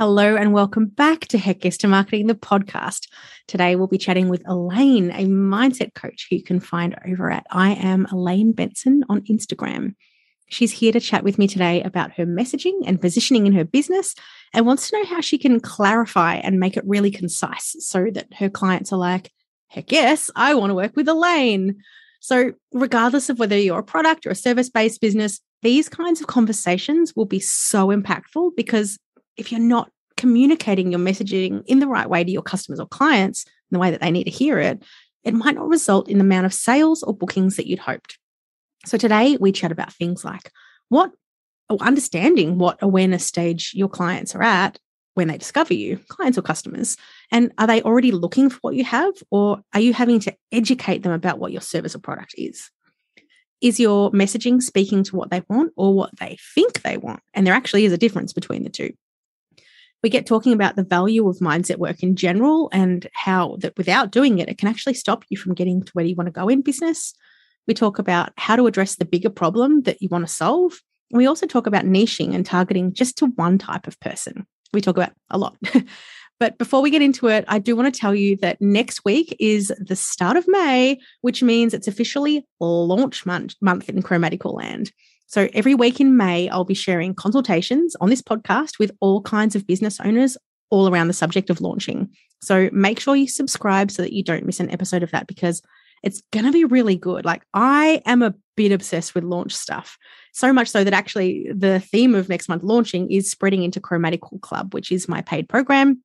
Hello and welcome back to Heck Yes to Marketing, the podcast. Today we'll be chatting with Elaine, a mindset coach who you can find over at I am Elaine Benson on Instagram. She's here to chat with me today about her messaging and positioning in her business and wants to know how she can clarify and make it really concise so that her clients are like, heck yes, I want to work with Elaine. So, regardless of whether you're a product or a service based business, these kinds of conversations will be so impactful because if you're not communicating your messaging in the right way to your customers or clients in the way that they need to hear it, it might not result in the amount of sales or bookings that you'd hoped. So today we chat about things like what understanding what awareness stage your clients are at when they discover you, clients or customers, and are they already looking for what you have or are you having to educate them about what your service or product is? Is your messaging speaking to what they want or what they think they want? And there actually is a difference between the two we get talking about the value of mindset work in general and how that without doing it, it can actually stop you from getting to where you want to go in business. We talk about how to address the bigger problem that you want to solve. We also talk about niching and targeting just to one type of person. We talk about a lot. but before we get into it, I do want to tell you that next week is the start of May, which means it's officially launch month, month in Chromatical land. So every week in May, I'll be sharing consultations on this podcast with all kinds of business owners all around the subject of launching. So make sure you subscribe so that you don't miss an episode of that because it's going to be really good. Like I am a bit obsessed with launch stuff. So much so that actually the theme of next month launching is spreading into Chromatical Club, which is my paid program.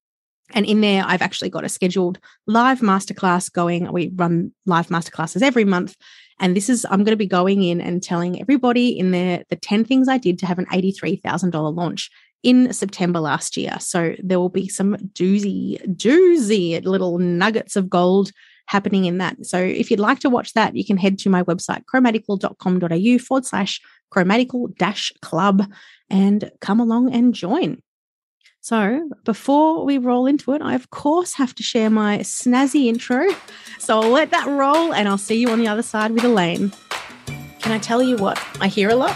And in there, I've actually got a scheduled live masterclass going. We run live masterclasses every month. And this is, I'm going to be going in and telling everybody in there the 10 things I did to have an $83,000 launch in September last year. So there will be some doozy, doozy little nuggets of gold happening in that. So if you'd like to watch that, you can head to my website, chromatical.com.au forward slash chromatical dash club and come along and join. So, before we roll into it, I of course have to share my snazzy intro. So, I'll let that roll and I'll see you on the other side with Elaine. Can I tell you what I hear a lot?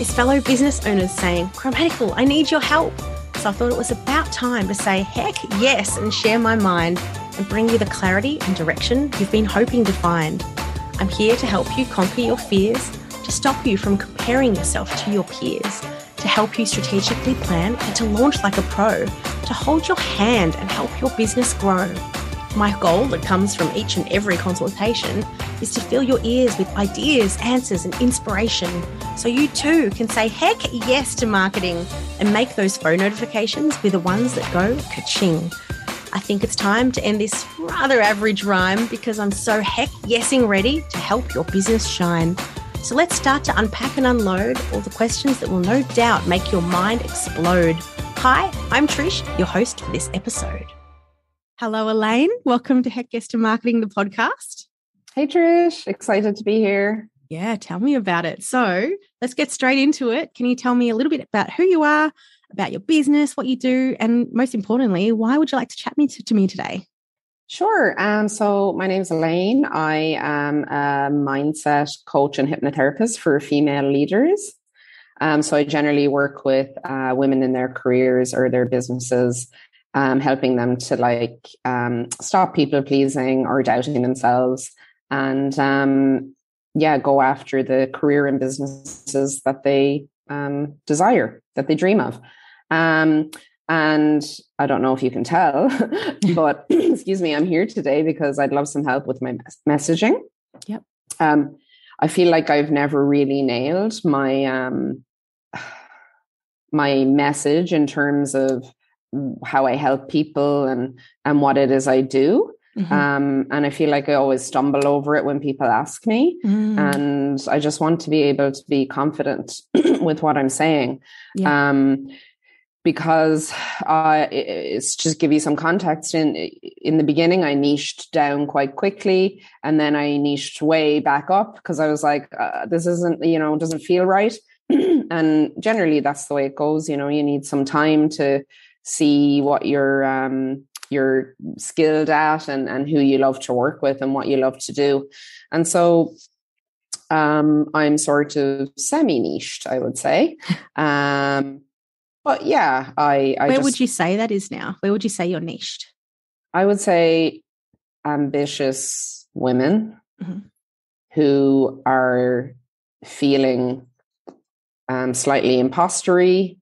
Is fellow business owners saying, Chromatical, I need your help. So, I thought it was about time to say, heck yes, and share my mind and bring you the clarity and direction you've been hoping to find. I'm here to help you conquer your fears, to stop you from comparing yourself to your peers to help you strategically plan and to launch like a pro, to hold your hand and help your business grow. My goal that comes from each and every consultation is to fill your ears with ideas, answers, and inspiration so you too can say heck yes to marketing and make those phone notifications be the ones that go ka-ching. I think it's time to end this rather average rhyme because I'm so heck yesing ready to help your business shine. So let's start to unpack and unload all the questions that will no doubt make your mind explode. Hi, I'm Trish, your host for this episode. Hello, Elaine. Welcome to Heck Yes to Marketing, the podcast. Hey, Trish. Excited to be here. Yeah, tell me about it. So let's get straight into it. Can you tell me a little bit about who you are, about your business, what you do, and most importantly, why would you like to chat me to, to me today? Sure. Um, so my name is Elaine. I am a mindset coach and hypnotherapist for female leaders. Um, so I generally work with uh, women in their careers or their businesses, um, helping them to like um, stop people pleasing or doubting themselves, and um, yeah, go after the career and businesses that they um, desire, that they dream of. Um, and I don't know if you can tell, but excuse me, I'm here today because I'd love some help with my messaging. Yep. Um, I feel like I've never really nailed my um, my message in terms of how I help people and and what it is I do. Mm-hmm. Um, and I feel like I always stumble over it when people ask me. Mm. And I just want to be able to be confident with what I'm saying. Yeah. Um, because uh, it's just give you some context in in the beginning i niched down quite quickly and then i niched way back up because i was like uh, this isn't you know doesn't feel right. And generally that's the way it goes you know you need some time to see what you're um, you're skilled at and and who you love to work with and what you love to do. And so um, i'm sort of semi niched i would say. Um, Well, yeah, I. I Where just, would you say that is now? Where would you say you're niched? I would say ambitious women Mhm. who are feeling um, slightly impostery,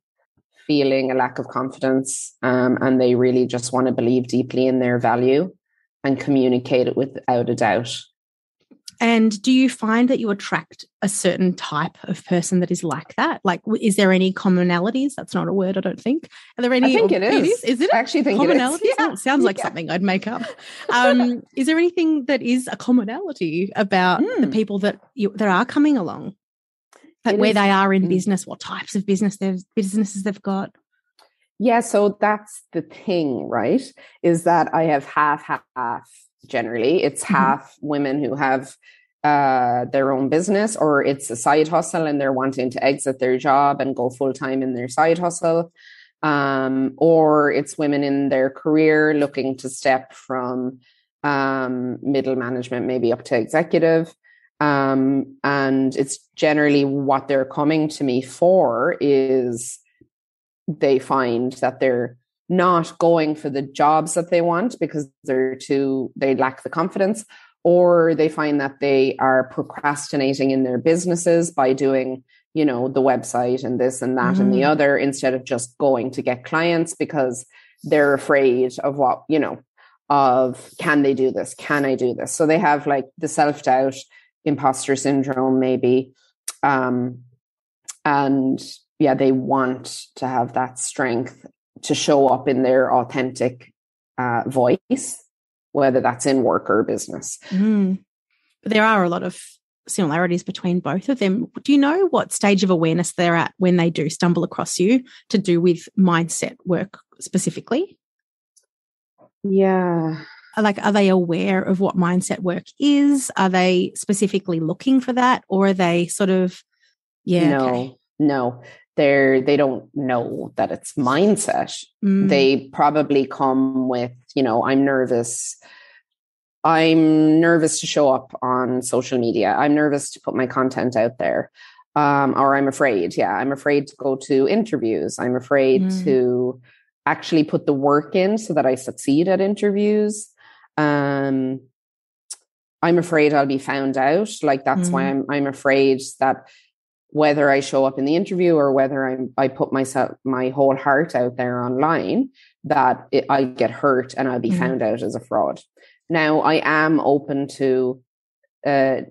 feeling a lack of confidence, um, and they really just want to believe deeply in their value and communicate it without a doubt. And do you find that you attract a certain type of person that is like that? Like, is there any commonalities? That's not a word, I don't think. Are there any? I think it It is. is. It? I actually think it is. commonalities? Yeah. Oh, it sounds like Yeah. something I'd make up. Um, is there anything that is a commonality about the Hmm. people that you, that are coming along? Like It where is- they are in mm. business, what types of business they've businesses they've got. Yeah, so that's the thing, right? Is that I have half half generally. It's Mhm. half women who have uh, their own business, or it's a side hustle and they're wanting to exit their job and go full time in their side hustle. Um, or it's women in their career looking to step from um, middle management, maybe up to executive. Um, and it's generally what they're coming to me for is they find that they're not going for the jobs that they want because they're too they lack the confidence or they find that they are procrastinating in their businesses by doing you know the website and this and that and the Mm. other instead of just going to get clients because they're afraid of what you know of can they do this can i do this so they have like the self-doubt imposter syndrome maybe um and yeah they want to have that strength to show up in their authentic uh, voice whether that's in work or business Mm. But there are a lot of similarities between both of them. Do you know what stage of awareness they're at when they do stumble across you to do with mindset work specifically? yeah Like, are they aware of what mindset work is? Are they specifically looking for that? Or are they sort of, yeah, no okay. no they're they don't know that it's mindset. Mm, they probably come with you know i'm nervous. I'm nervous to show up on social media. I'm nervous to put my content out there. Um, or i'm afraid. Yeah i'm afraid to go to interviews. I'm afraid Mm. to actually put the work in so that i succeed at interviews. Um, i'm afraid i'll be found out. Like that's why Mm. i'm i'm afraid that whether I show up in the interview or whether I'm, I put myself, my whole heart out there online, that it, I get hurt and I'll be Mhm. found out as a fraud. Now, I am open to uh,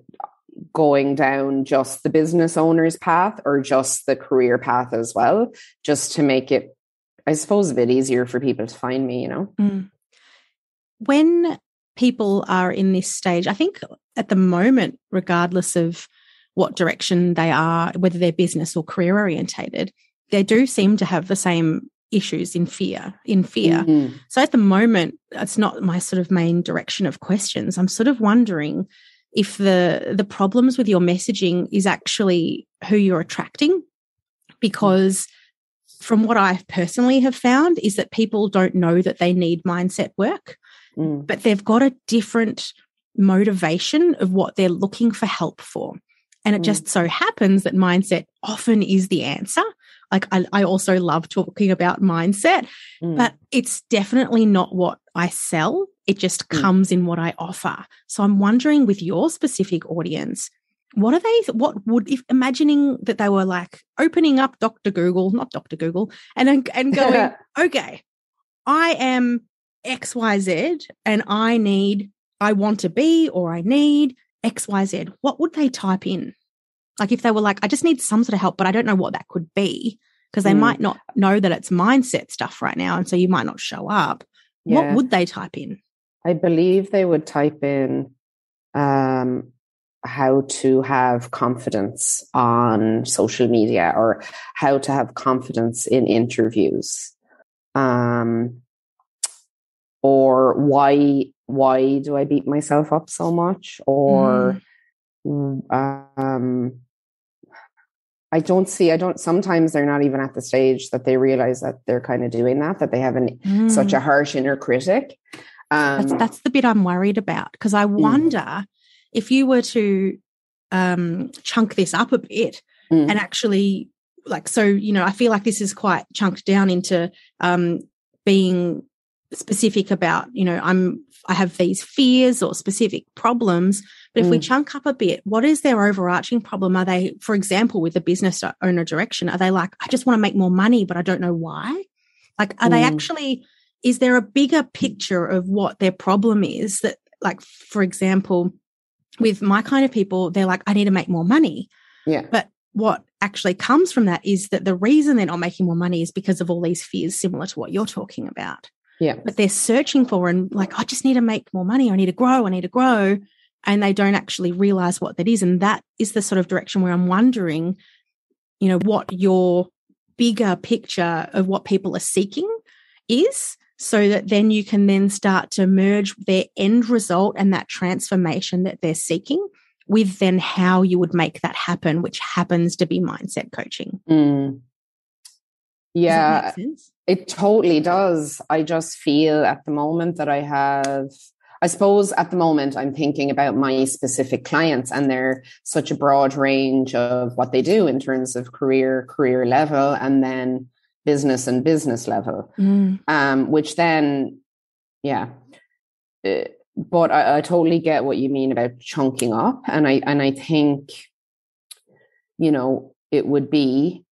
going down just the business owner's path or just the career path as well, just to make it, I suppose, a bit easier for people to find me, you know? Mm. When people are in this stage, I think at the moment, regardless of what direction they are, whether they're business or career orientated, they do seem to have the same issues in fear, in fear. Mhm. So at the moment, it's not my sort of main direction of questions. I'm sort of wondering if the the problems with your messaging is actually who you're attracting, because from what I personally have found is that people don't know that they need mindset work, Mm. but they've got a different motivation of what they're looking for help for. And it Mm. just so happens that mindset often is the answer. Like I, I also love talking about mindset, Mm. but it's definitely not what I sell. It just Mm. comes in what I offer. So I'm wondering with your specific audience, what are they, what would, if imagining that they were like opening up Dr. Google, not Dr. Google, and, and going, okay, I am XYZ and I need, I want to be or I need XYZ. What would they type in? Like if they were like, I just need some sort of help, but I don't know what that could be because they Mm. might not know that it's mindset stuff right now. And so you might not show up. What would they type in? I believe they would type in um, how to have confidence on social media or how to have confidence in interviews. Um, or why why do I beat myself up so much? Or um, I don't see. I don't. Sometimes they're not even at the stage that they realize that they're kind of doing that. That they have an, such Mm. a harsh inner critic. Um, that's, that's the bit I'm worried about because I wonder if you were to um, chunk this up a bit Mm. and actually like so you know i feel like this is quite chunked down into um being specific about you know i'm i have these fears or specific problems but if mm. we chunk up a bit what is their overarching problem are they for example with the business owner direction are they like i just want to make more money but i don't know why like are mm. they actually is there a bigger picture of what their problem is that like for example with my kind of people they're like i need to make more money yeah but what actually comes from that is that the reason they're not making more money is because of all these fears similar to what you're talking about. Yeah. But they're searching for and like, I just need to make more money. I need to grow. I need to grow. And they don't actually realize what that is. And that is the sort of direction where I'm wondering, you know, what your bigger picture of what people are seeking is so that then you can then start to merge their end result and that transformation that they're seeking with then how you would make that happen, which happens to be mindset coaching. Mm. Yeah, it totally does. I just feel at the moment that I have, I suppose at the moment I'm thinking about my specific clients and they're such a broad range of what they do in terms of career, career level, and then business and business level, mm. um, which then, yeah. Uh, but I, I totally get what you mean about chunking up, and I and I think, you know, it would be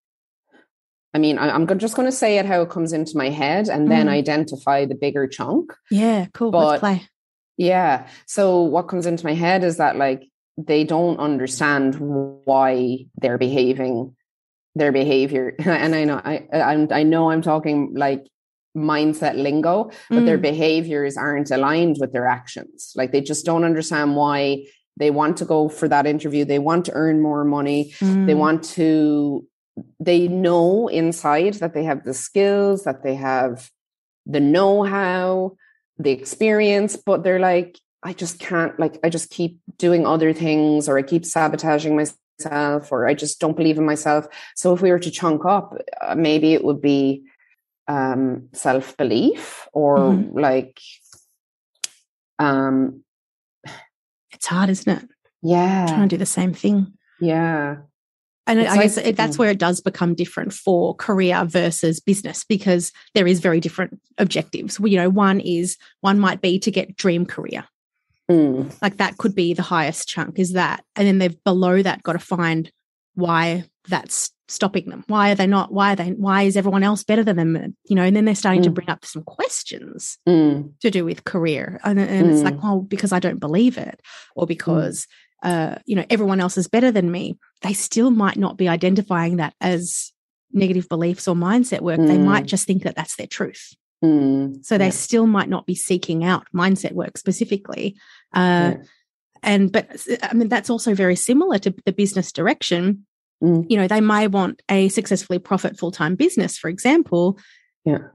I mean, I, am just going to say it how it comes into my head and then mm. identify the bigger chunk. Yeah, cool. But, Let's play. Yeah. So what comes into my head is that like they don't understand why they're behaving their behavior. And I know I I'm, I know I'm talking like mindset lingo, but mm. their behaviors aren't aligned with their actions. Like they just don't understand why they want to go for that interview. They want to earn more money. Mm. They want to, they know inside that they have the skills, that they have the know how, the experience, but they're like, I just can't, like, I just keep doing other things or I keep sabotaging myself or I just don't believe in myself. So if we were to chunk up, uh, maybe it would be, um, self belief or mm. like um it's hard isn't it yeah trying to do the same thing yeah and it's I guess like, that's where it does become different for career versus business because there is very different objectives. You know, one is one might be to get dream career. Mm. Like that could be the highest chunk is that. And then they've below that got to find why that's stopping them why are they not why are they why is everyone else better than them you know and then they're starting mm. to bring up some questions mm. to do with career and, and mm. it's like mm. well because i don't believe it or because uh, you know everyone else is better than me they still might not be identifying that as negative beliefs or mindset work they might mm. just think that that's their truth so they yeah. still might not be seeking out mindset work specifically uh, yeah. and but i mean that's also very similar to the business direction Mm. You know, they may want a successfully profit full time business, for example. Yeah.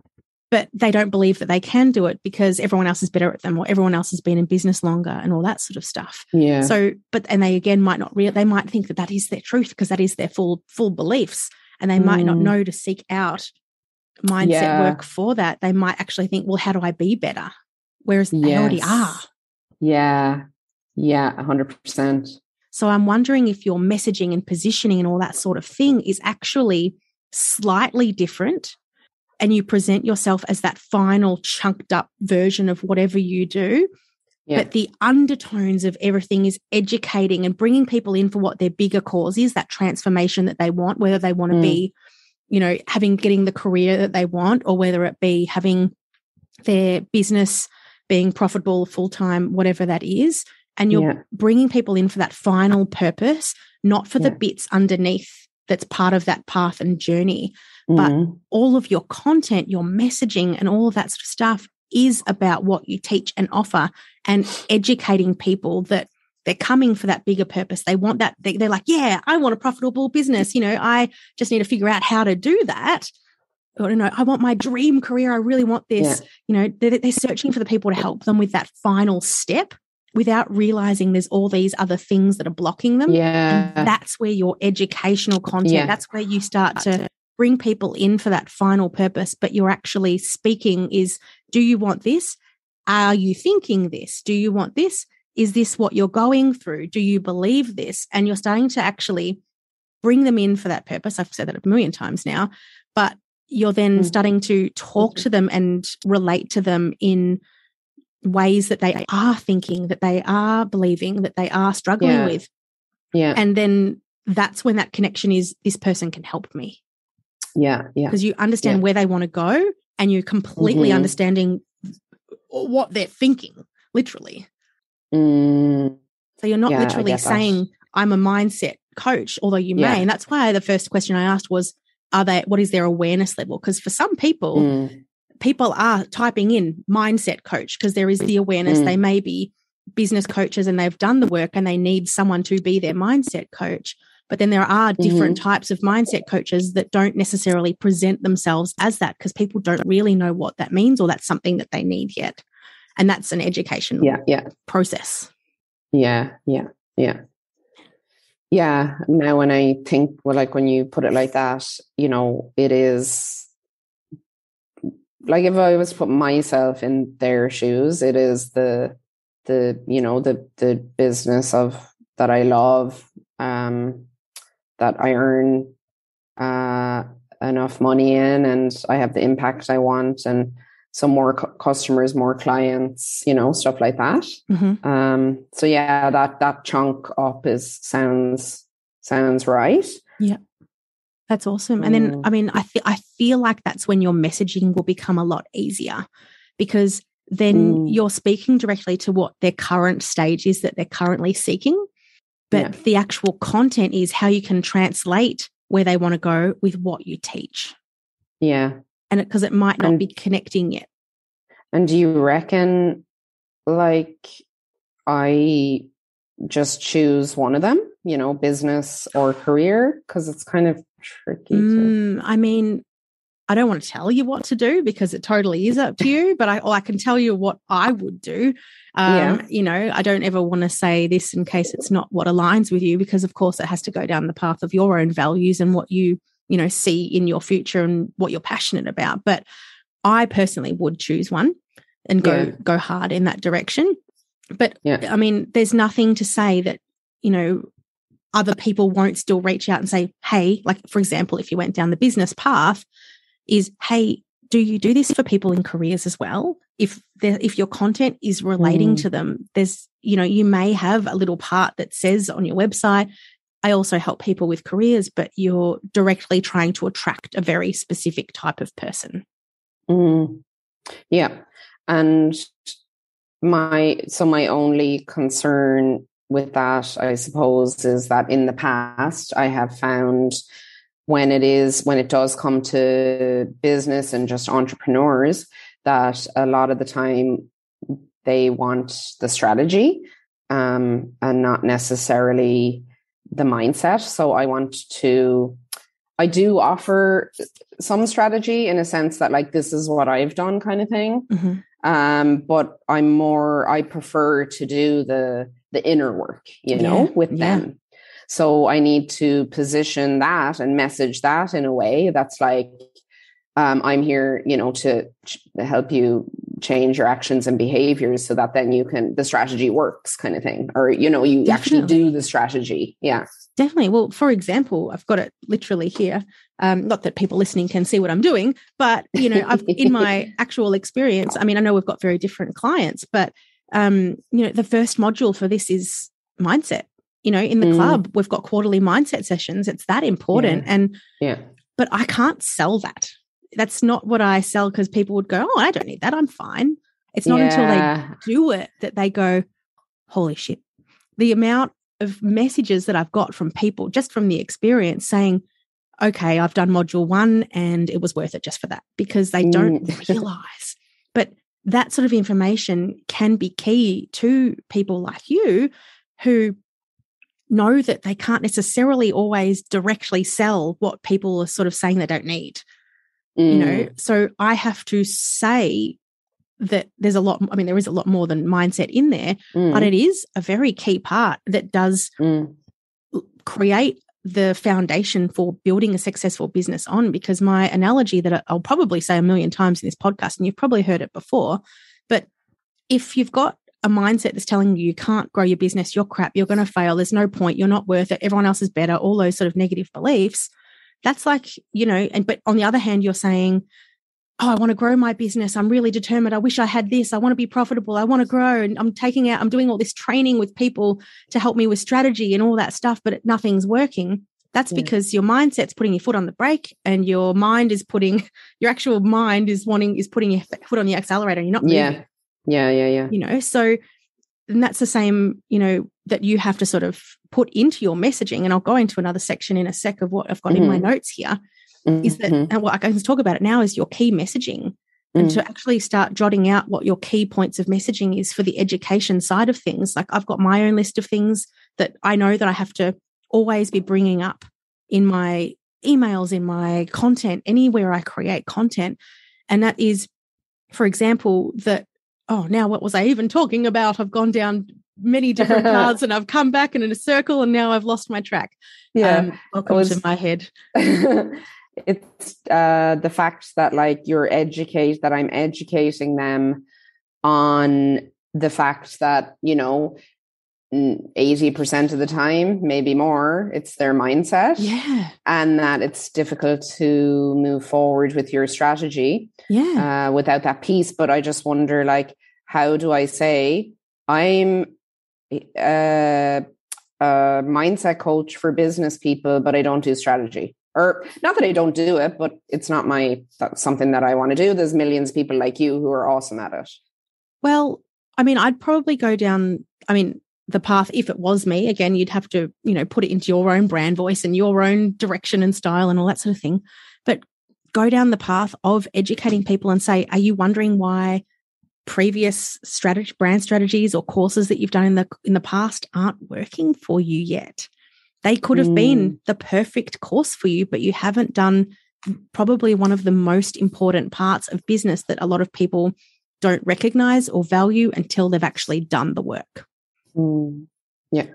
But they don't believe that they can do it because everyone else is better at them or everyone else has been in business longer and all that sort of stuff. Yeah. So, but, and they again might not real, they might think that that is their truth because that is their full, full beliefs. And they mm. might not mm. know to seek out mindset yeah. work for that. They might actually think, well, how do I be better? Whereas yes. they already are. Yeah. Yeah. 100%. So I'm wondering if your messaging and positioning and all that sort of thing is actually slightly different and you present yourself as that final chunked up version of whatever you do. Yeah. But the undertones of everything is educating and bringing people in for what their bigger cause is that transformation that they want, whether they want to mm. be, you know, having getting the career that they want, or whether it be having their business being profitable full time, whatever that is and you're yeah. bringing people in for that final purpose, not for yeah. the bits underneath that's part of that path and journey. But mm-hmm. all of your content, your messaging, and all of that sort of stuff is about what you teach and offer and educating people that they're coming for that bigger purpose. They want that. They, are like, yeah, I want a profitable business. You know, I just need to figure out how to do that. Or, you know, I want my dream career. I really want this. Yeah. You know, they're, they're searching for the people to help them with that final step without realizing there's all these other things that are blocking them. Yeah. And that's where your educational content, yeah. that's where you start to bring people in for that final purpose. But you're actually speaking is do you want this? Are you thinking this? Do you want this? Is this what you're going through? Do you believe this? And you're starting to actually bring them in for that purpose. I've said that a million times now, but you're then mm. starting to talk to them and relate to them in ways that they are thinking, that they are believing, that they are struggling yeah. with. Yeah. And then that's when that connection is this person can help me. Yeah. Yeah. Because you understand yeah. where they want to go and you're completely mm-hmm. understanding what they're thinking, literally. Mm. So you're not yeah, literally saying. I'm a mindset coach, although you may. Yeah. And that's why the first question I asked was, are they, what is their awareness level? Because for some people, mm. people are typing in mindset coach because there is the awareness. Mm. They may be business coaches and they've done the work and they need someone to be their mindset coach. But then there are different mm-hmm. types of mindset coaches that don't necessarily present themselves as that because people don't really know what that means or that's something that they need yet. And that's an education yeah, yeah. process. Yeah, yeah, yeah. Yeah. Now, when I think, well, like when you put it like that, you know, it is like if I was put myself in their shoes, it is the the you know the the business of that I love, um, that I earn uh, enough money in, and I have the impact I want, and some more cu- customers, more clients, you know, stuff like that. Mm-hmm. Um, so yeah, that that chunk up is sounds sounds right. Yeah. That's awesome. And then, mm. I mean, I feel I feel like that's when your messaging will become a lot easier because then mm. you're speaking directly to what their current stage is that they're currently seeking. But yeah. the actual content is how you can translate where they want to go with what you teach. Yeah and because it, it, might not and, be connecting yet. And do you reckon, like, I just choose one of them, you know, business or career? Because it's kind of tricky. Mm. I mean, I don't want to tell you what to do because it totally is up to you, but I, I can tell you what I would do. Um, yeah. You know, I don't ever want to say this in case it's not what aligns with you because, of course, it has to go down the path of your own values and what you you know see in your future and what you're passionate about but i personally would choose one and go yeah. go hard in that direction but yeah. i mean there's nothing to say that you know other people won't still reach out and say hey like for example if you went down the business path is hey do you do this for people in careers as well if if your content is relating mm. to them there's you know you may have a little part that says on your website I also help people with careers, but you're directly trying to attract a very specific type of person. Mm. Yeah. And my, so my only concern with that, I suppose, is that in the past, I have found when it is, when it does come to business and just entrepreneurs, that a lot of the time they want the strategy um, and not necessarily the mindset. So I want to, I do offer some strategy in a sense that like this is what I've done kind of thing. Mm-hmm. Um, but I'm more, I prefer to do the the inner work, you know, with yeah. them. So I need to position that and message that in a way that's like, um, I'm here, you know, to help you change your actions and behaviors so that then you can the strategy works kind of thing or you know you Definitely. actually do the strategy yeah Definitely. Well, for example, I've got it literally here. Um, not that people listening can see what I'm doing, but you know, I've in my actual experience. I mean, I know we've got very different clients, but um, you know, the first module for this is mindset. You know, in the mm. club, we've got quarterly mindset sessions. It's that important, yeah. and yeah, but I can't sell that that's not what I sell because people would go, Oh, I don't need that. I'm fine. It's not yeah. until they do it that they go, Holy shit. The amount of messages that I've got from people just from the experience saying, Okay, I've done module one and it was worth it just for that because they don't mm. realize. But that sort of information can be key to people like you who know that they can't necessarily always directly sell what people are sort of saying they don't need. Mm. You know, mm. so I have to say that there's a lot, I mean, there is a lot more than mindset in there, mm. but it is a very key part that does mm. create the foundation for building a successful business on. Because my analogy that I'll probably say a million times in this podcast, and you've probably heard it before, but if you've got a mindset that's telling you you can't grow your business, you're crap, you're going to fail, there's no point, you're not worth it, everyone else is better, all those sort of negative beliefs, that's like, you know, and but on the other hand, you're saying, Oh, I want to grow my business. I'm really determined. I wish I had this. I want to be profitable. I want to grow. And I'm taking out, I'm doing all this training with people to help me with strategy and all that stuff, but nothing's working. That's yeah. because your mindset's putting your foot on the brake and your mind is putting your actual mind is wanting is putting your foot on the accelerator. You're not moving. Yeah. Yeah. Yeah. Yeah. You know, so and that's the same, you know, that you have to sort of put into your messaging. And I'll go into another section in a sec of what I've got mm-hmm. in my mm-hmm. notes here. Mm-hmm. Is that and what I can talk about it now is your key messaging. And to mm. actually start jotting out what your key points of messaging is for the education side of things. Like I've got my own list of things that I know that I have to always be bringing up in my emails, in my content, anywhere I create content. And that is, for example, that, oh, now what was I even talking about? I've gone down many different paths and I've come back and in a circle and now I've lost my track. Yeah. Um, welcome was, to my head. it's uh, the fact that like you're educate that I'm educating them on the fact that, you know, 80% of the time, maybe more, it's their mindset. Yeah. And that it's difficult to move forward with your strategy yeah. Uh, without that piece. But I just wonder, like, how do I say I'm a, uh, a mindset coach for business people, but I don't do strategy? Or not that I don't do it, but it's not my that's something that I want to do. There's millions of people like you who are awesome at it. Well, I mean, I'd probably go down. I mean, the path if it was me again you'd have to you know put it into your own brand voice and your own direction and style and all that sort of thing but go down the path of educating people and say are you wondering why previous strategy brand strategies or courses that you've done in the in the past aren't working for you yet they could have mm. been the perfect course for you but you haven't done probably one of the most important parts of business that a lot of people don't recognize or value until they've actually done the work Mm. Yeah.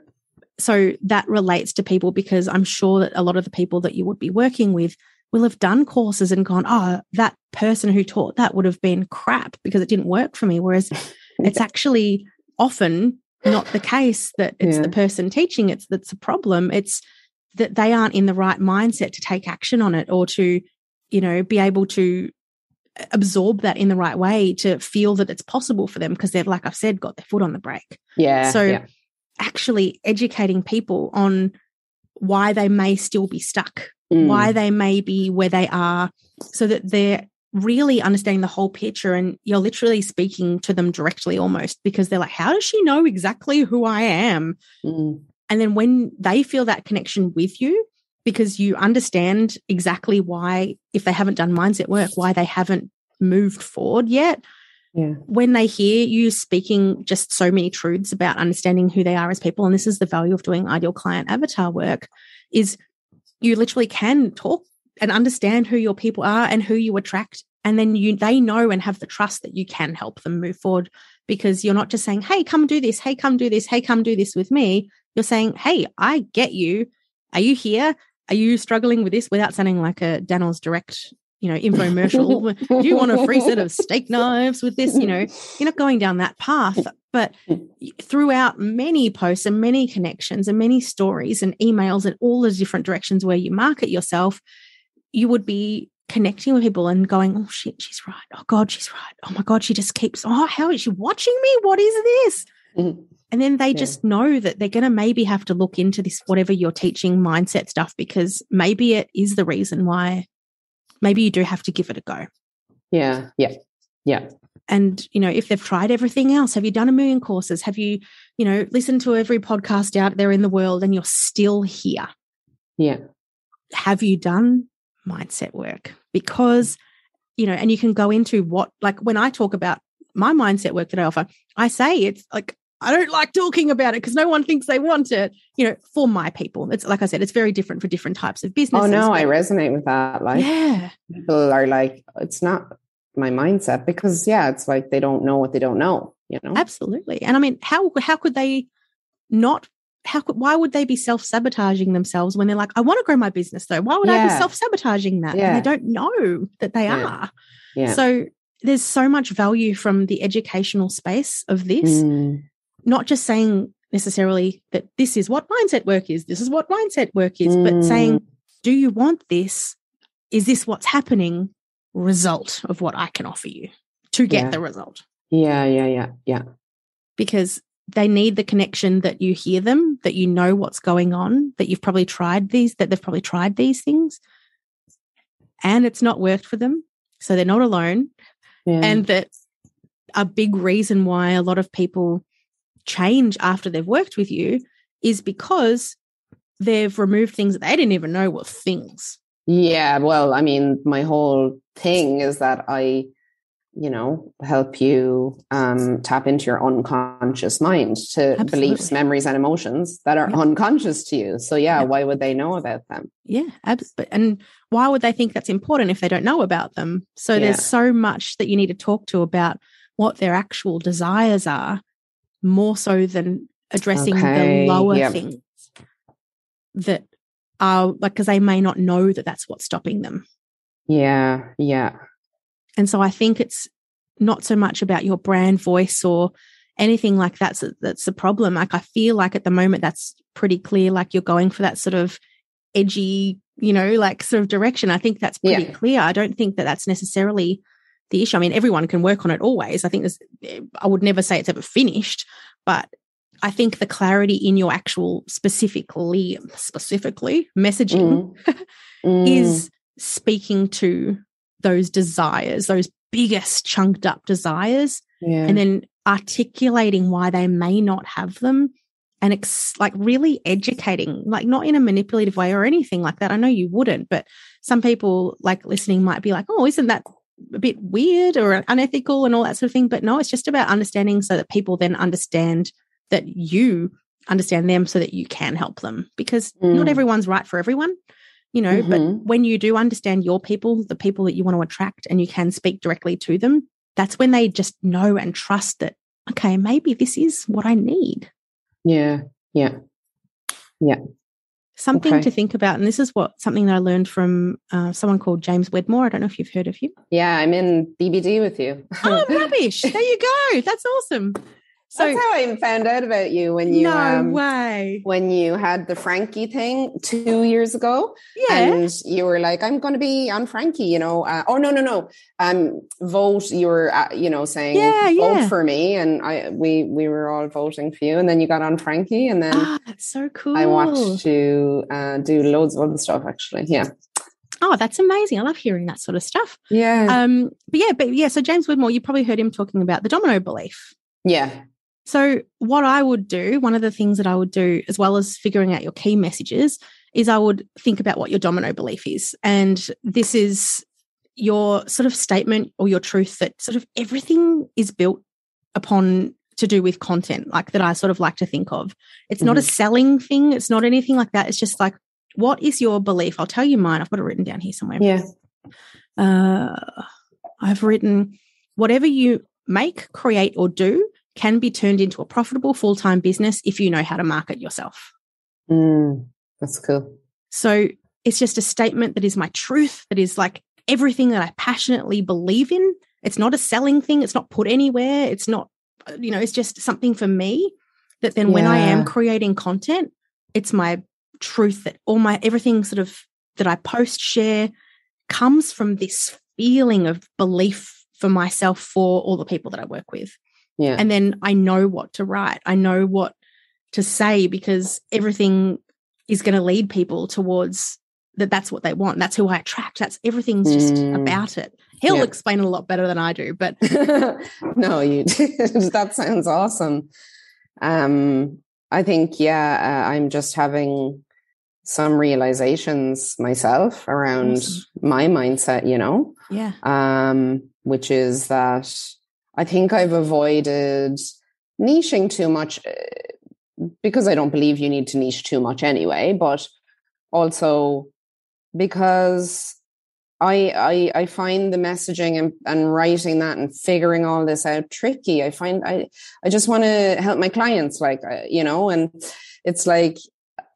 So that relates to people because I'm sure that a lot of the people that you would be working with will have done courses and gone, oh, that person who taught that would have been crap because it didn't work for me. Whereas it's actually often not the case that it's yeah. the person teaching it's that's a problem. It's that they aren't in the right mindset to take action on it or to, you know, be able to eh, absorb that in the right way to feel that it's possible for them because they've, like I've said, got their foot on the brake. Yeah. So yeah. actually educating people on why they may still be stuck, mm. why they may be where they are, so that they're really understanding the whole picture and you're literally speaking to them directly almost because they're like, how does she know exactly who I am? Mm. And then when they feel that connection with you, because you understand exactly why, if they haven't done mindset work, why they haven't moved forward yet. Yeah. When they hear you speaking just so many truths about understanding who they are as people, and this is the value of doing ideal client avatar work, is you literally can talk and understand who your people are and who you attract. And then you they know and have the trust that you can help them move forward because you're not just saying, Hey, come do this, hey, come do this, hey, come do this with me. You're saying, Hey, I get you. Are you here? Are you struggling with this without sounding like a Danoz direct, you know, infomercial? Do you want a free set of steak knives with this? You know, you're not going down that path. But throughout many posts and many connections and many stories and emails and all the different directions where you market yourself, you would be connecting with people and going, oh shit, she's right. Oh God, she's right. Oh my God, she just keeps, oh, how is she watching me? What is this? Mm-hmm. And then they yeah. just know that they're going to maybe have to look into this, whatever you're teaching mindset stuff, because maybe it is the reason why maybe you do have to give it a go. Yeah. Yeah. Yeah. And, you know, if they've tried everything else, have you done a million courses? Have you, you know, listened to every podcast out there in the world and you're still here? Yeah. Have you done mindset work? Because, you know, and you can go into what, like when I talk about my mindset work that I offer, I say it's like I don't like talking about it because no one thinks they want it. You know, for my people, it's like I said, it's very different for different types of businesses. Oh no, I resonate with that. Like, yeah, people are like, it's not my mindset because yeah, it's like they don't know what they don't know. You know, absolutely. And I mean, how how could they not? How could why would they be self sabotaging themselves when they're like, I want to grow my business though? Why would yeah. I be self sabotaging that? Yeah. And they don't know that they yeah. are. Yeah. So there's so much value from the educational space of this, Mm. Not just saying necessarily that this is what mindset work is, this is what mindset work is, but Mm. saying, do you want this? Is this what's happening? Result of what I can offer you to get Yeah. the result. Yeah, yeah, yeah, yeah. Because they need the connection that you hear them, that you know what's going on, that you've probably tried these, that they've probably tried these things and it's not worked for them. So they're not alone. yeah. and that a big reason why a lot of people change after they've worked with you is because they've removed things that they didn't even know were things. Yeah, well, I mean, my whole thing is that I, you know, help you um, tap into your unconscious mind to beliefs, memories, and emotions that are Yep. unconscious to you. So, yeah, Yep. why would they know about them? Yeah, but and why would they think that's important if they don't know about them? So Yeah. there's so much that you need to talk to about what their actual desires are, more so than addressing Okay, the lower yep. things that are like because they may not know that that's what's stopping them. Yeah, yeah, And so I think it's not so much about your brand voice or anything like that. That's, that's the problem. Like I feel like at the moment that's pretty clear. Like you're going for that sort of edgy, you know, like sort of direction. I think that's pretty Yeah. clear. I don't think that that's necessarily the issue. I mean, everyone can work on it always. I think there's, I would never say it's ever finished, but I think the clarity in your actual specifically, specifically messaging Mm. Mm. is speaking to those desires, those biggest chunked up desires, yeah. and then articulating why they may not have them and ex- like really educating, like not in a manipulative way or anything like that. I know you wouldn't, but some people like listening might be like, oh, isn't that a bit weird or unethical and all that sort of thing? But no, it's just about understanding so that people then understand that you understand them so that you can help them because not Mm. everyone's right for everyone you know but Mhm. when you do understand your people the people that you want to attract and you can speak directly to them that's when they just know and trust that okay maybe this is what i need Yeah. yeah, yeah, something Okay. to think about and this is what something that i learned from uh, someone called james wedmore i don't know if you've heard of him yeah. I'm in BBD with you. oh rubbish there you go that's awesome so That's how I found out about you when you no um, way when you had the Frankie thing two years ago. yeah and you were like, "I'm going to be on Frankie," you know. Uh, oh no, no, no. Um, vote. You were, uh, you know, saying Yeah, vote yeah. for me, and I we we were all voting for you, and then you got on Frankie, and then that's so cool I watched you uh, do loads of other stuff. Actually, yeah, oh that's amazing i love hearing that sort of stuff yeah, Um, but yeah, but yeah, so James Wedmore, you probably heard him talking about the domino belief. yeah, So what I would do, one of the things that I would do, as well as figuring out your key messages, is I would think about what your domino belief is. And this is your sort of statement or your truth that sort of everything is built upon to do with content, like that I sort of like to think of. It's not a selling thing, it's not anything like that. It's just like, what is your belief? I'll tell you mine. I've got it written down here somewhere yeah, uh, I've written whatever you make, create, or do can be turned into a profitable full time business if you know how to market yourself. Mm, that's cool. So it's just a statement that is my truth, that is like everything that I passionately believe in. It's not a selling thing, it's not put anywhere, it's not, uh, you know, it's just something for me that then when I am creating content, it's my truth that all my everything sort of that I post, share comes from this feeling of belief for myself for all the people that I work with. Yeah, And then I know what to write. I know what to say because everything is going to lead people towards that that's what they want. That's who I attract. That's everything's just Mm. about it. He'll Yeah. explain it a lot better than I do, but no, you that sounds awesome. Um, I think, yeah, uh, I'm just having some realizations myself around Awesome. my mindset, you know, yeah. um, which is that I think I've avoided niching too much uh, because I don't believe you need to niche too much anyway, but also because I, I I find the messaging and, and writing that and figuring all this out tricky. I find I I just want to help my clients, like uh, you know, and it's like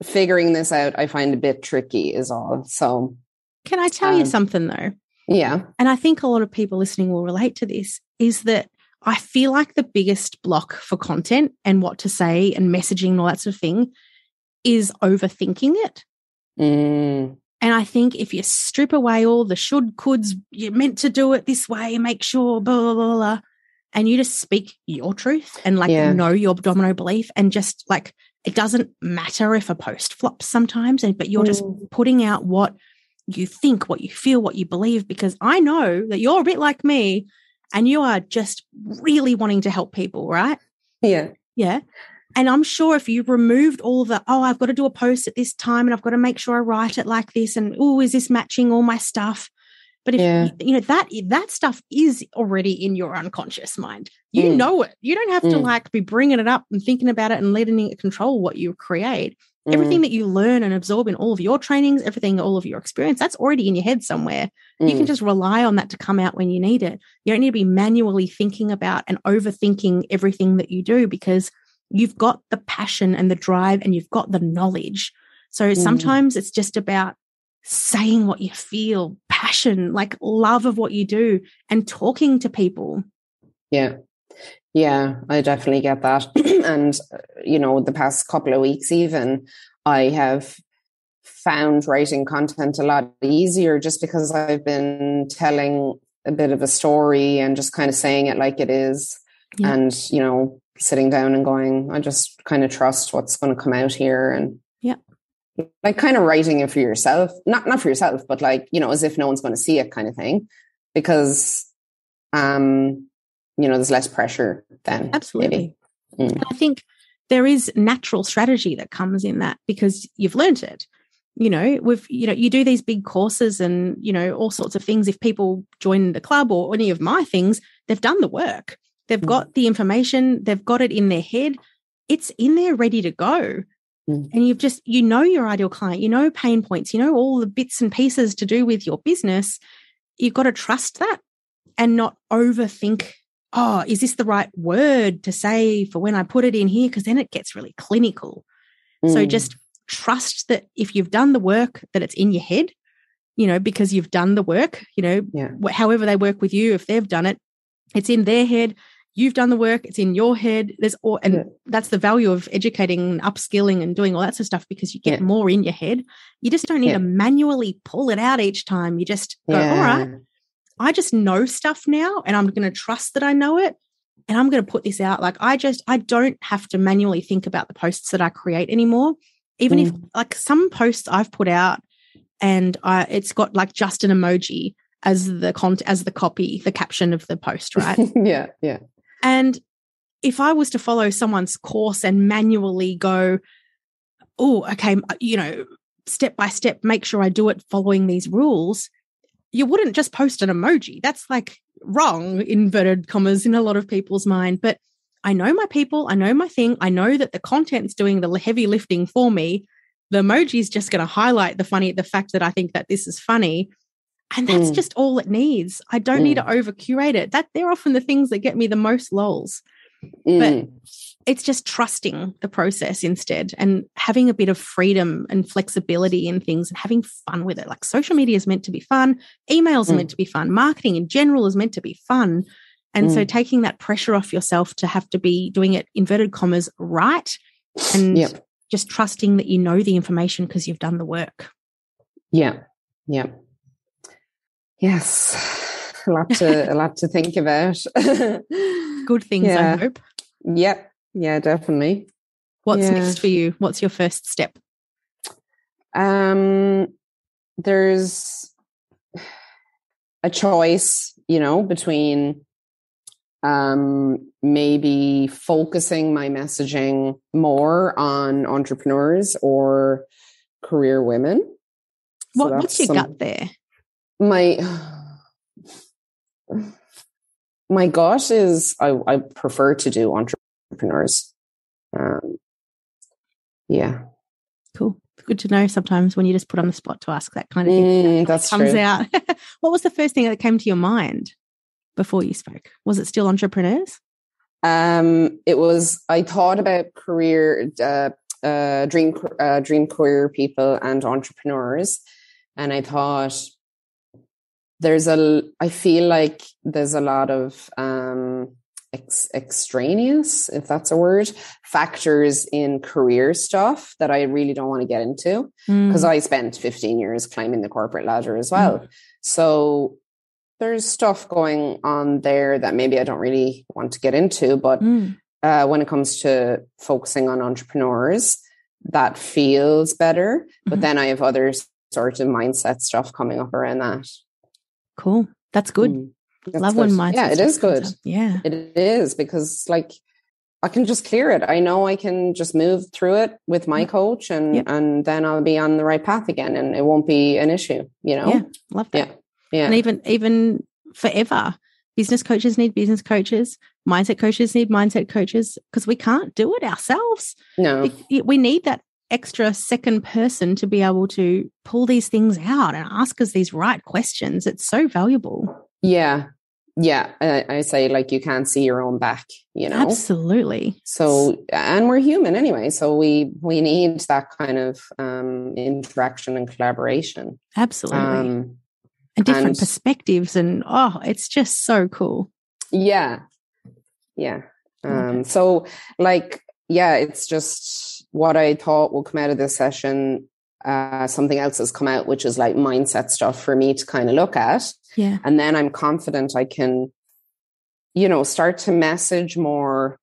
figuring this out. I find a bit tricky, is all. So Can I tell you Um, something though? Yeah. And I think a lot of people listening will relate to this is that I feel like the biggest block for content and what to say and messaging and all that sort of thing is overthinking it. Mm. And I think if you strip away all the should, coulds, you're meant to do it this way make sure, blah, blah, blah, blah, and you just speak your truth and like Yeah. know your domino belief and just like it doesn't matter if a post flops sometimes, and but you're just Mm. putting out what you think, what you feel, what you believe, because I know that you're a bit like me and you are just really wanting to help people, right? Yeah. Yeah. And I'm sure if you removed all the, oh, I've got to do a post at this time and I've got to make sure I write it like this and oh, is this matching all my stuff? But if Yeah. you know that that stuff is already in your unconscious mind. You Mm. know it. You don't have to Mm. like be bringing it up and thinking about it and letting it control what you create. Mm. Everything that you learn and absorb in all of your trainings, everything, all of your experience, that's already in your head somewhere. You can Mm. just rely on that to come out when you need it. You don't need to be manually thinking about and overthinking everything that you do because you've got the passion and the drive and you've got the knowledge. So Mm. sometimes it's just about saying what you feel, passion, like love of what you do, and talking to people. Yeah. Yeah, I definitely get that. and, uh, you know, the past couple of weeks, even, I have found writing content a lot easier just because I've been telling a bit of a story and just kind of saying it like it is. Yeah. And, you know, sitting down and going, I just kind of trust what's going to come out here. And, Yeah. like kind of writing it for yourself, not, not for yourself, but like, you know, as if no one's going to see it kind of thing. Because, um, you know, there's less pressure then. Absolutely. Mm. I think there is natural strategy that comes in that because you've learnt it. You know, with you know, you do these big courses and you know all sorts of things. If people join the club or any of my things, they've done the work. They've Mm. got the information. They've got it in their head. It's in there, ready to go. Mm. And you've just you know your ideal client. You know pain points. You know all the bits and pieces to do with your business. You've got to trust that and not overthink oh, is this the right word to say for when I put it in here? Because then it gets really clinical. So Mm. just trust that if you've done the work, that it's in your head, you know, because you've done the work, you know, Yeah. however they work with you, if they've done it, it's in their head. You've done the work, it's in your head. There's all, and Yeah. that's the value of educating, upskilling, and doing all that sort of stuff because you get Yeah. more in your head. You just don't need to manually pull it out each time. You just go, all right, I just know stuff now and I'm going to trust that I know it and I'm going to put this out. Like I just, I don't have to manually think about the posts that I create anymore. Even if mm. like some posts I've put out and I, it's got like just an emoji as the con as the copy, the caption of the post, right? yeah. Yeah. And if I was to follow someone's course and manually go, oh, okay, you know, step by step, make sure I do it following these rules, you wouldn't just post an emoji. That's like wrong, inverted commas, in a lot of people's mind. But I know my people, I know my thing, I know that the content's doing the heavy lifting for me. The emoji is just going to highlight the funny, the fact that I think that this is funny. And that's Mm. just all it needs. I don't need to over curate it. That they're often the things that get me the most lols. Mm. It's just trusting the process instead and having a bit of freedom and flexibility in things and having fun with it. Like social media is meant to be fun, emails are Mm. meant to be fun, marketing in general is meant to be fun. And so Mm. taking that pressure off yourself to have to be doing it inverted commas right and Yep. just trusting that you know the information because you've done the work. Yeah. Yeah. Yes. A lot to a lot to think about. Good things, I hope. Yep. Yeah, definitely. What's Yeah. next for you? What's your first step? Um there's a choice, you know, between um maybe focusing my messaging more on entrepreneurs or career women. So what's your some- gut there? my my gut is I, I prefer to do entrepreneurs. Um, yeah, Cool. Good to know sometimes when you just put on the spot to ask that kind of thing. Mm, that's comes true. out. what was the first thing that came to your mind before you spoke? Was it still entrepreneurs? Um, it was I thought about career, uh, uh, dream, uh, dream career people and entrepreneurs, and I thought there's a i feel like there's a lot of um ex- extraneous if that's a word factors in career stuff that i really don't want to get into because Mm. i spent 15 years climbing the corporate ladder as well so there's stuff going on there that maybe i don't really want to get into but Mm. uh, when it comes to focusing on entrepreneurs that feels better but Mhm. then i have other sort of mindset stuff coming up around that Cool. That's good. Mm. That's Love when good. mindset. Yeah, it is good. up. Yeah. It is because like I can just clear it. I know I can just move through it with my coach and Yeah. and then I'll be on the right path again and it won't be an issue, you know? Yeah. Love that. Yeah. Yeah. And even even forever, business coaches need business coaches, mindset coaches need mindset coaches because we can't do it ourselves. no. It- we need that extra second person to be able to pull these things out and ask us these right questions. It's so valuable. Yeah. Yeah. I, I say like you can't see your own back, you know? Absolutely. So and we're human anyway. So we we need that kind of um interaction and collaboration. Absolutely. Um and different and- perspectives. And oh, it's just so cool. Yeah. Yeah. Okay. Um, so like, yeah, it's just what I thought will come out of this session. Uh, something else has come out, which is like mindset stuff for me to kind of look at. Yeah. And then I'm confident I can, you know, start to message more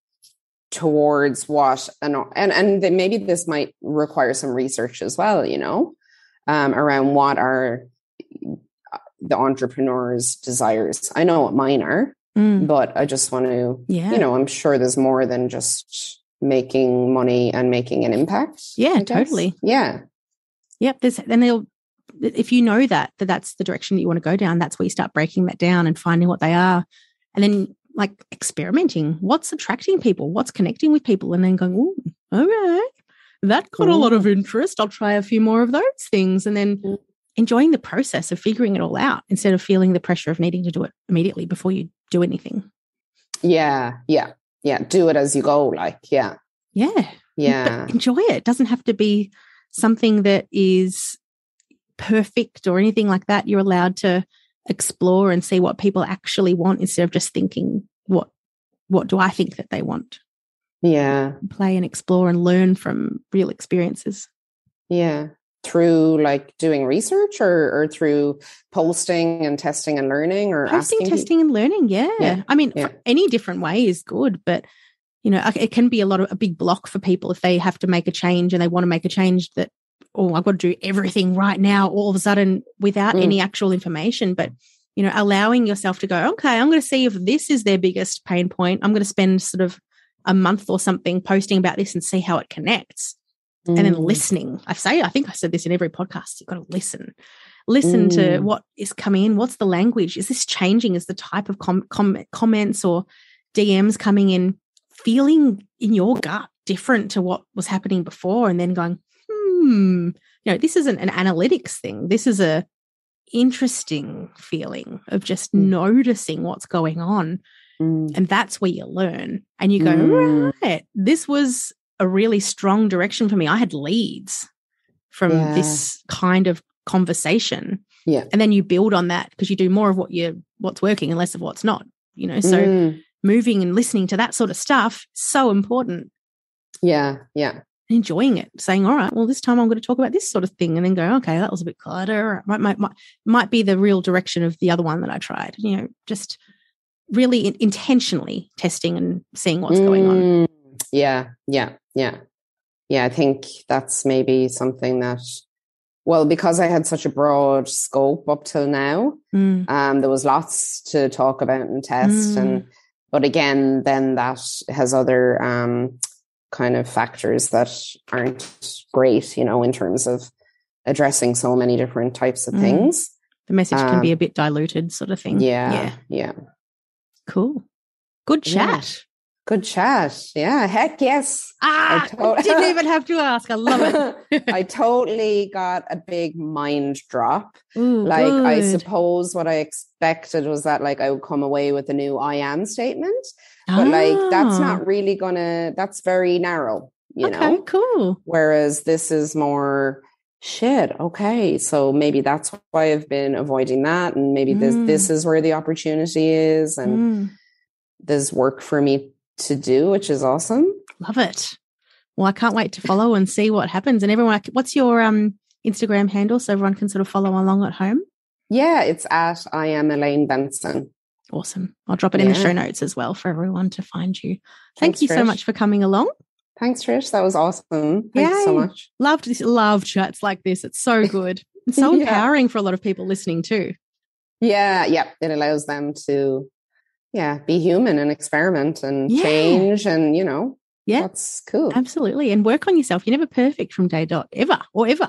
towards what and and and then maybe this might require some research as well, you know, um, around what are the entrepreneur's desires. I know what mine are Mm. but I just want to, Yeah. you know, I'm sure there's more than just making money and making an impact. Yeah, totally. Yeah. Yep. There's then they'll if you know that that that's the direction that you want to go down, that's where you start breaking that down and finding what they are, and then like experimenting. What's attracting people? What's connecting with people? And then going, oh, all right, that got a lot of interest. I'll try a few more of those things, and then Mm. enjoying the process of figuring it all out instead of feeling the pressure of needing to do it immediately before you do anything. Yeah. Yeah. Yeah. Do it as you go. Like, yeah. Yeah. Yeah. but enjoy it. It doesn't have to be something that is perfect or anything like that. You're allowed to explore and see what people actually want instead of just thinking what what do I think that they want. Yeah. Play and explore and learn from real experiences. Yeah. Through like doing research or, or through posting and testing and learning or Posting, asking testing, and learning. Yeah. Yeah, I mean, yeah. any different way is good, but you know, it can be a lot of a big block for people if they have to make a change and they want to make a change that, oh, I've got to do everything right now, all of a sudden without Mm. any actual information. But, you know, allowing yourself to go, okay, I'm going to see if this is their biggest pain point. I'm going to spend sort of a month or something posting about this and see how it connects and then Mm. listening. I say, I think I said this in every podcast. You've got to listen. Listen to Mm. what is coming in. What's the language? Is this changing? Is the type of com- com- comments or DMs coming in feeling in your gut different to what was happening before? And then going, hmm, you know, this isn't an analytics thing. This is a interesting feeling of just Mm. noticing what's going on. Mm. And that's where you learn. And you go, Mm. right, this was a really strong direction for me. I had leads from Yeah. this kind of conversation. Yeah. And then you build on that because you do more of what you're, what's working and less of what's not. You know, so Mm. moving and listening to that sort of stuff so important. yeah. Yeah. Enjoying it, saying, "All right, well, this time I'm going to talk about this sort of thing," and then go, "Okay, that was a bit clutter. Might might might, might be the real direction of the other one that I tried." You know, just really in- intentionally testing and seeing what's going on. Yeah, yeah, yeah. Yeah, I think that's maybe something that well, because I had such a broad scope up till now, Mm, um, there was lots to talk about and test Mm. and but again, then that has other um kind of factors that aren't great, you know, in terms of addressing so many different types of Mm. things. the message can be Um, a bit diluted, sort of thing. Yeah, yeah, yeah. cool, good chat. Good chat. Yeah, heck yes. Ah, to- I didn't even have to ask. I love it. I totally got a big mind drop. Ooh, Like I suppose what I expected was that like I would come away with a new I am statement. But like that's Ah, not really gonna that's very narrow, you okay, know. cool. Whereas this is more shit okay so maybe that's why i've been avoiding that and maybe this Mm. this is where the opportunity is and Mm, there's work for me to do which is awesome love it. Well, I can't wait to follow and see what happens. And everyone, what's your um, Instagram handle so everyone can sort of follow along at home? yeah it's at i am elaine benson Awesome. I'll drop it in the show notes as well for everyone to find you. Thank Thanks, you so much for coming along. thanks trish that was awesome thank you so much Loved this. Love chats like this. It's so good. It's so Yeah. empowering for a lot of people listening too. yeah yeah it allows them to yeah be human and experiment and Yeah. change and you know Yeah. that's cool Absolutely. And work on yourself. You're never perfect from day dot, ever or ever.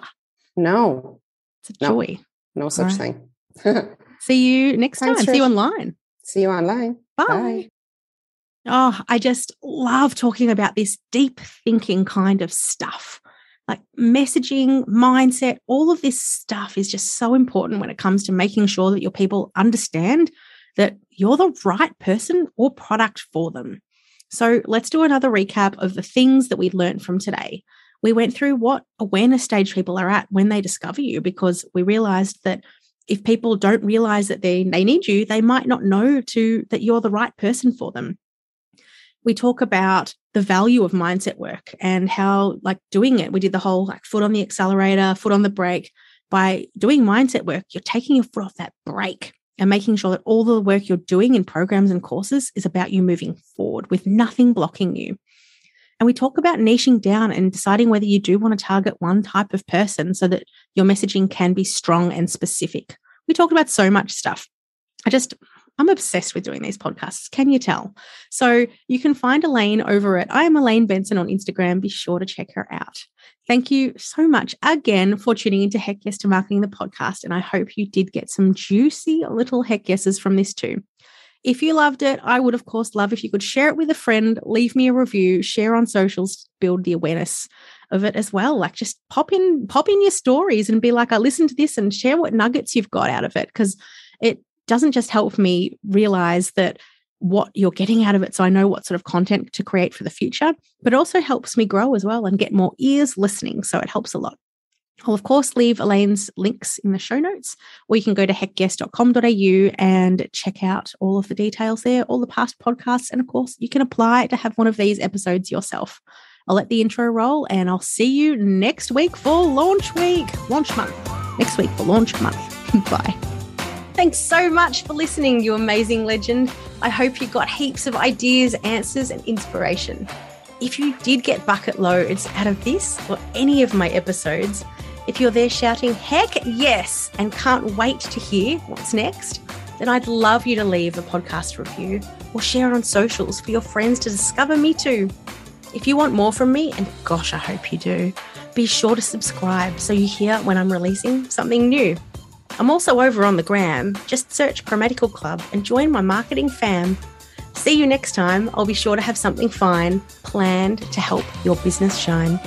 no It's a No. joy. no such All thing See you next Thanks, time. See you online. see you online Bye. Bye. Oh, I just love talking about this deep thinking kind of stuff. Like messaging, mindset, all of this stuff is just so important when it comes to making sure that your people understand that you're the right person or product for them. So let's do another recap of the things that we learned from today. We went through what awareness stage people are at when they discover you because we realized that if people don't realize that they, they need you, they might not know to that you're the right person for them we talk about the value of mindset work and how like doing it we did the whole like foot on the accelerator foot on the brake by doing mindset work you're taking your foot off that brake and making sure that all the work you're doing in programs and courses is about you moving forward with nothing blocking you. And we talk about niching down and deciding whether you do want to target one type of person so that your messaging can be strong and specific. We talked about so much stuff. I just i'm obsessed with doing these podcasts can you tell so you can find Elaine over at I am Elaine Benson on Instagram. Be sure to check her out. Thank you so much again for tuning into Heck Yes to Marketing the podcast. And I hope you did get some juicy little heck yeses from this too. If you loved it, I would, of course, love if you could share it with a friend, leave me a review, share on socials, build the awareness of it as well. Like just pop in, pop in your stories and be like, I listened to this and share what nuggets you've got out of it. Because it doesn't just help me realize that what you're getting out of it so I know what sort of content to create for the future, but also helps me grow as well and get more ears listening. So it helps a lot. I'll, of course, leave Elaine's links in the show notes, or you can go to heckguest.com.au and check out all of the details there, all the past podcasts. And of course, you can apply to have one of these episodes yourself. I'll let the intro roll and I'll see you next week for launch week, launch month, next week for launch month. Bye. Thanks so much for listening, you amazing legend. I hope you got heaps of ideas, answers, and inspiration. If you did get bucket loads out of this or any of my episodes, if you're there shouting, heck yes, and can't wait to hear what's next, then I'd love you to leave a podcast review or share on socials for your friends to discover me too. If you want more from me, and gosh, I hope you do, be sure to subscribe so you hear when I'm releasing something new. I'm also over on the gram. Just search Chromatical Club and join my marketing fam. See you next time. I'll be sure to have something fine planned to help your business shine.